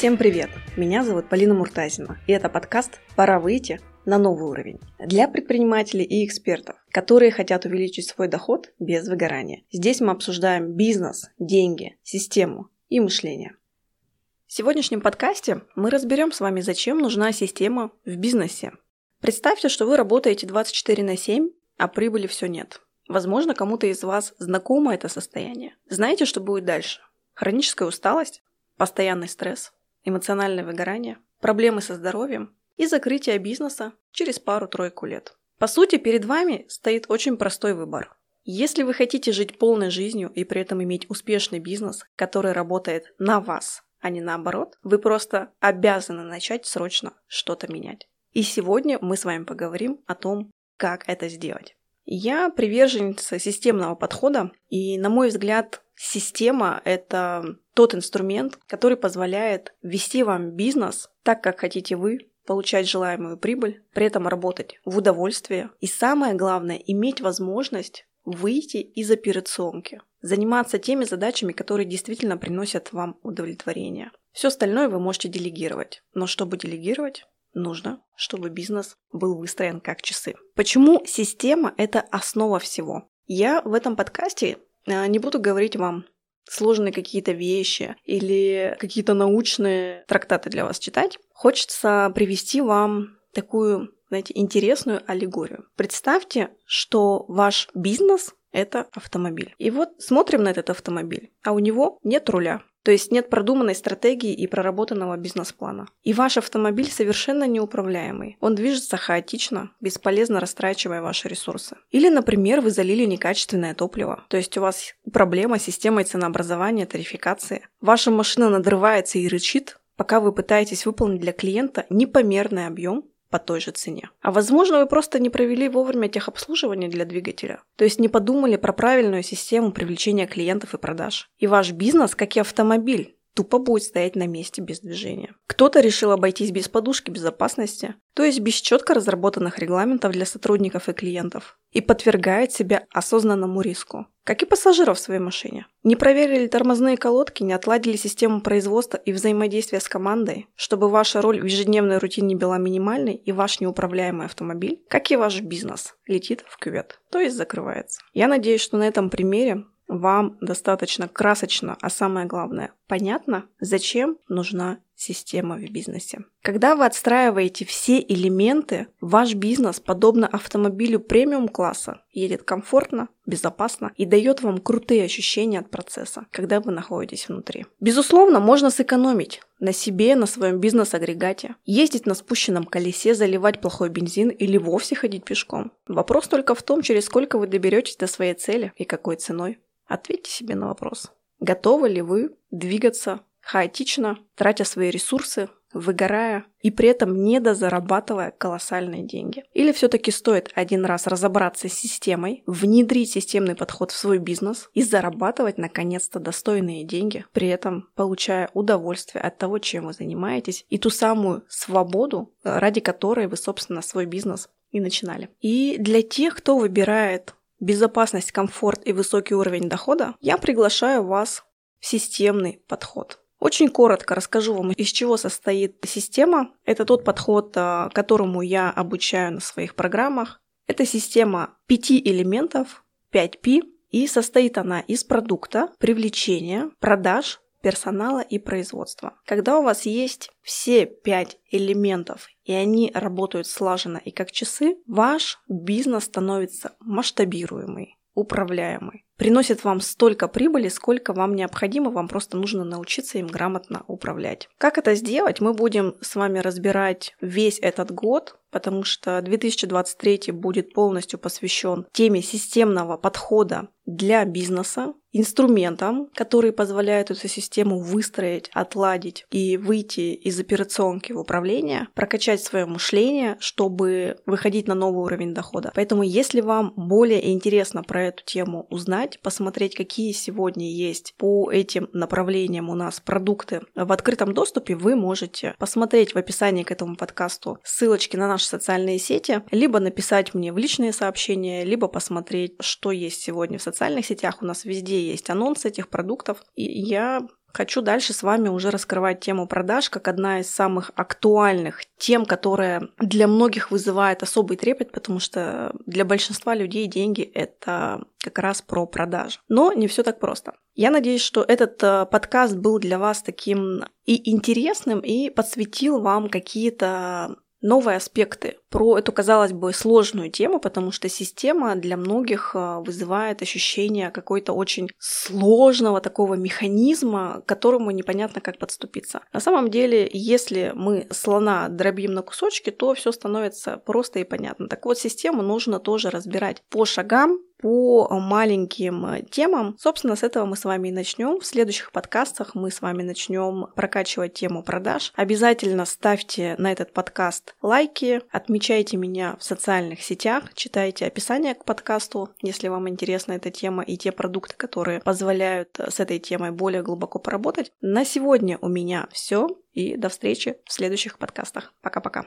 Всем привет! Меня зовут Полина Муртазина, и это подкаст «Пора выйти на новый уровень» для предпринимателей и экспертов, которые хотят увеличить свой доход без выгорания. Здесь мы обсуждаем бизнес, деньги, систему и мышление. В сегодняшнем подкасте мы разберем с вами, зачем нужна система в бизнесе. Представьте, что вы работаете 24 на 7, а прибыли все нет. Возможно, кому-то из вас знакомо это состояние. Знаете, что будет дальше? Хроническая усталость, постоянный стресс, эмоциональное выгорание, проблемы со здоровьем и закрытие бизнеса через пару-тройку лет. По сути, перед вами стоит очень простой выбор. Если вы хотите жить полной жизнью и при этом иметь успешный бизнес, который работает на вас, а не наоборот, вы просто обязаны начать срочно что-то менять. И сегодня мы с вами поговорим о том, как это сделать. Я приверженница системного подхода, и, на мой взгляд, система – это тот инструмент, который позволяет вести вам бизнес так, как хотите вы, получать желаемую прибыль, при этом работать в удовольствие и, самое главное, иметь возможность выйти из операционки, заниматься теми задачами, которые действительно приносят вам удовлетворение. Все остальное вы можете делегировать. Но чтобы делегировать, нужно, чтобы бизнес был выстроен как часы. Почему система – это основа всего? Я в этом подкасте э, не буду говорить вам сложные какие-то вещи или какие-то научные трактаты для вас читать. Хочется привести вам такую, знаете, интересную аллегорию. Представьте, что ваш бизнес – это автомобиль. И вот смотрим на этот автомобиль, а у него нет руля. То есть нет продуманной стратегии и проработанного бизнес-плана. И ваш автомобиль совершенно неуправляемый. Он движется хаотично, бесполезно растрачивая ваши ресурсы. Или, например, вы залили некачественное топливо. То есть у вас проблема с системой ценообразования, тарификации. Ваша машина надрывается и рычит, пока вы пытаетесь выполнить для клиента непомерный объем по той же цене. А возможно, вы просто не провели вовремя техобслуживание для двигателя, то есть не подумали про правильную систему привлечения клиентов и продаж. И ваш бизнес, как и автомобиль, тупо будет стоять на месте без движения. Кто-то решил обойтись без подушки безопасности, то есть без четко разработанных регламентов для сотрудников и клиентов, и подвергает себя осознанному риску, как и пассажиров в своей машине. Не проверили тормозные колодки, не отладили систему производства и взаимодействия с командой, чтобы ваша роль в ежедневной рутине была минимальной и ваш неуправляемый автомобиль, как и ваш бизнес, летит в кювет, то есть закрывается. Я надеюсь, что на этом примере вам достаточно красочно, а самое главное, понятно, зачем нужна система в бизнесе. Когда вы отстраиваете все элементы, ваш бизнес, подобно автомобилю премиум-класса, едет комфортно, безопасно и дает вам крутые ощущения от процесса, когда вы находитесь внутри. Безусловно, можно сэкономить на себе, на своем бизнес-агрегате, ездить на спущенном колесе, заливать плохой бензин или вовсе ходить пешком. Вопрос только в том, через сколько вы доберетесь до своей цели и какой ценой. Ответьте себе на вопрос. Готовы ли вы двигаться хаотично, тратя свои ресурсы, выгорая и при этом недозарабатывая колоссальные деньги? Или все-таки стоит один раз разобраться с системой, внедрить системный подход в свой бизнес и зарабатывать наконец-то достойные деньги, при этом получая удовольствие от того, чем вы занимаетесь, и ту самую свободу, ради которой вы, собственно, свой бизнес и начинали. И для тех, кто выбирает безопасность, комфорт и высокий уровень дохода, я приглашаю вас в системный подход. Очень коротко расскажу вам, из чего состоит система. Это тот подход, а, которому я обучаю на своих программах. Это система пяти элементов, 5P, и состоит она из продукта, привлечения, продаж, персонала и производства. Когда у вас есть все пять элементов, и они работают слаженно и как часы, ваш бизнес становится масштабируемый, управляемый приносит вам столько прибыли, сколько вам необходимо, вам просто нужно научиться им грамотно управлять. Как это сделать, мы будем с вами разбирать весь этот год, потому что 2023 будет полностью посвящен теме системного подхода для бизнеса, инструментам, которые позволяют эту систему выстроить, отладить и выйти из операционки в управление, прокачать свое мышление, чтобы выходить на новый уровень дохода. Поэтому, если вам более интересно про эту тему узнать, посмотреть, какие сегодня есть по этим направлениям у нас продукты в открытом доступе, вы можете посмотреть в описании к этому подкасту ссылочки на наши социальные сети, либо написать мне в личные сообщения, либо посмотреть, что есть сегодня в социальных сетях. У нас везде есть анонсы этих продуктов, и я Хочу дальше с вами уже раскрывать тему продаж как одна из самых актуальных тем, которая для многих вызывает особый трепет, потому что для большинства людей деньги – это как раз про продажи. Но не все так просто. Я надеюсь, что этот э, подкаст был для вас таким и интересным, и подсветил вам какие-то новые аспекты про эту, казалось бы, сложную тему, потому что система для многих э, вызывает ощущение какой-то очень сложного такого механизма, к которому непонятно, как подступиться. На самом деле, если мы слона дробим на кусочки, то все становится просто и понятно. Так вот, систему нужно тоже разбирать по шагам, по маленьким э, темам. Собственно, с этого мы с вами и начнем. В следующих подкастах мы с вами начнем прокачивать тему продаж. Обязательно ставьте на этот подкаст лайки, отмечайте меня в социальных сетях, читайте описание к подкасту, если вам интересна эта тема и те продукты, которые позволяют э, с этой темой более глубоко поработать. На сегодня у меня все и до встречи в следующих подкастах. Пока-пока.